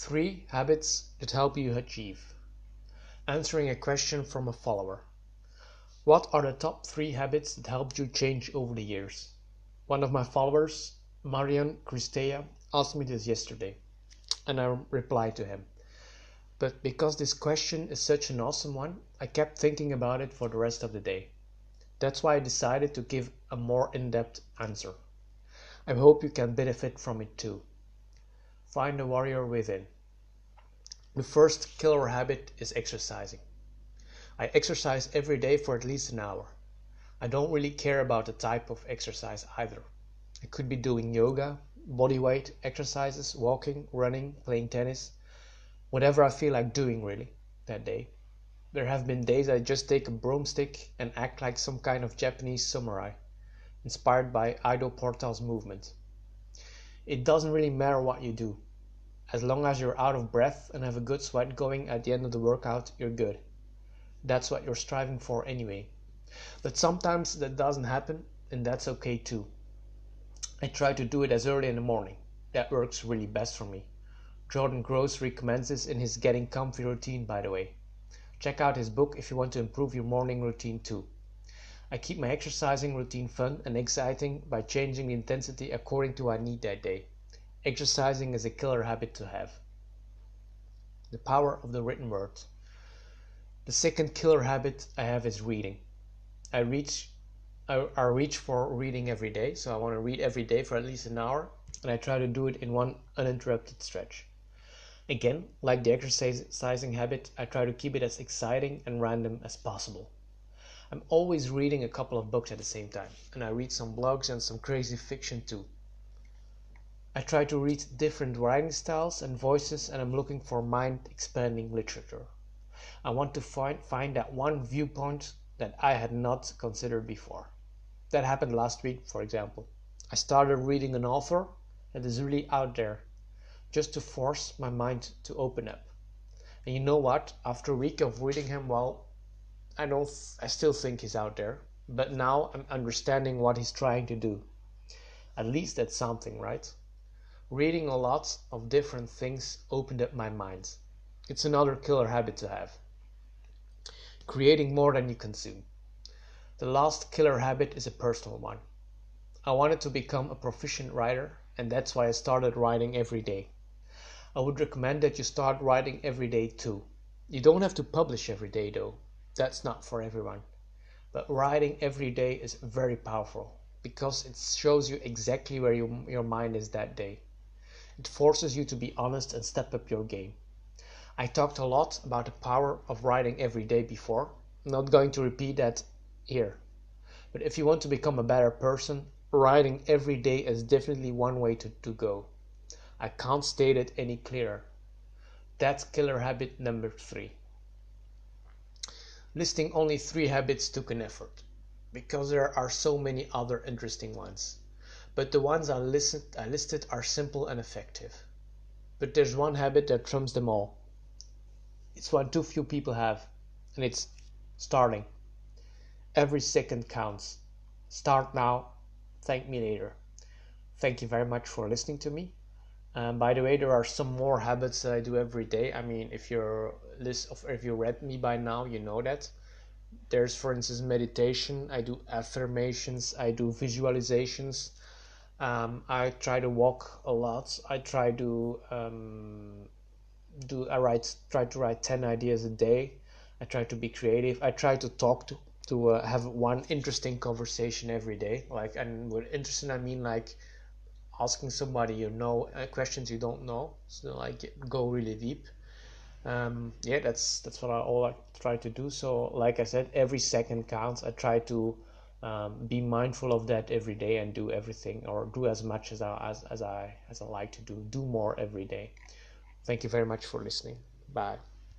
Three habits that help you achieve. Answering a question from a follower. What are the top three habits that helped you change over the years? One of my followers, Marian Christea, asked me this yesterday, and I replied to him. But because this question is such an awesome one, I kept thinking about it for the rest of the day. That's why I decided to give a more in depth answer. I hope you can benefit from it too. Find the warrior within. The first killer habit is exercising. I exercise every day for at least an hour. I don't really care about the type of exercise either. I could be doing yoga, body weight exercises, walking, running, playing tennis, whatever I feel like doing really that day. There have been days I just take a broomstick and act like some kind of Japanese samurai, inspired by Ido Portal's movement. It doesn't really matter what you do. As long as you're out of breath and have a good sweat going at the end of the workout, you're good. That's what you're striving for anyway. But sometimes that doesn't happen, and that's okay too. I try to do it as early in the morning. That works really best for me. Jordan Gross recommends this in his Getting Comfy routine, by the way. Check out his book if you want to improve your morning routine too. I keep my exercising routine fun and exciting by changing the intensity according to what I need that day. Exercising is a killer habit to have. The power of the written word. The second killer habit I have is reading. I reach I, I reach for reading every day, so I want to read every day for at least an hour, and I try to do it in one uninterrupted stretch. Again, like the exercising habit, I try to keep it as exciting and random as possible. I'm always reading a couple of books at the same time, and I read some blogs and some crazy fiction too. I try to read different writing styles and voices, and I'm looking for mind expanding literature. I want to find, find that one viewpoint that I had not considered before. That happened last week, for example. I started reading an author that is really out there just to force my mind to open up. And you know what? After a week of reading him, well, I don't I still think he's out there, but now I'm understanding what he's trying to do. At least that's something, right? Reading a lot of different things opened up my mind. It's another killer habit to have. Creating more than you consume. The last killer habit is a personal one. I wanted to become a proficient writer, and that's why I started writing every day. I would recommend that you start writing every day too. You don't have to publish every day though that's not for everyone. But writing every day is very powerful because it shows you exactly where you, your mind is that day. It forces you to be honest and step up your game. I talked a lot about the power of writing every day before. I'm not going to repeat that here. But if you want to become a better person, writing every day is definitely one way to, to go. I can't state it any clearer. That's killer habit number three. Listing only three habits took an effort, because there are so many other interesting ones. But the ones I listed, I listed are simple and effective. But there's one habit that trumps them all. It's one too few people have, and it's starting. Every second counts. Start now, thank me later. Thank you very much for listening to me. Um, by the way, there are some more habits that I do every day. I mean, if you're list of if you read me by now, you know that. There's, for instance, meditation. I do affirmations. I do visualizations. Um, I try to walk a lot. I try to um, do. I write. Try to write ten ideas a day. I try to be creative. I try to talk to to uh, have one interesting conversation every day. Like, and with interesting, I mean like asking somebody you know uh, questions you don't know so like go really deep um, yeah that's that's what I all I try to do so like I said every second counts I try to um, be mindful of that every day and do everything or do as much as I as, as I as I like to do. Do more every day. Thank you very much for listening. Bye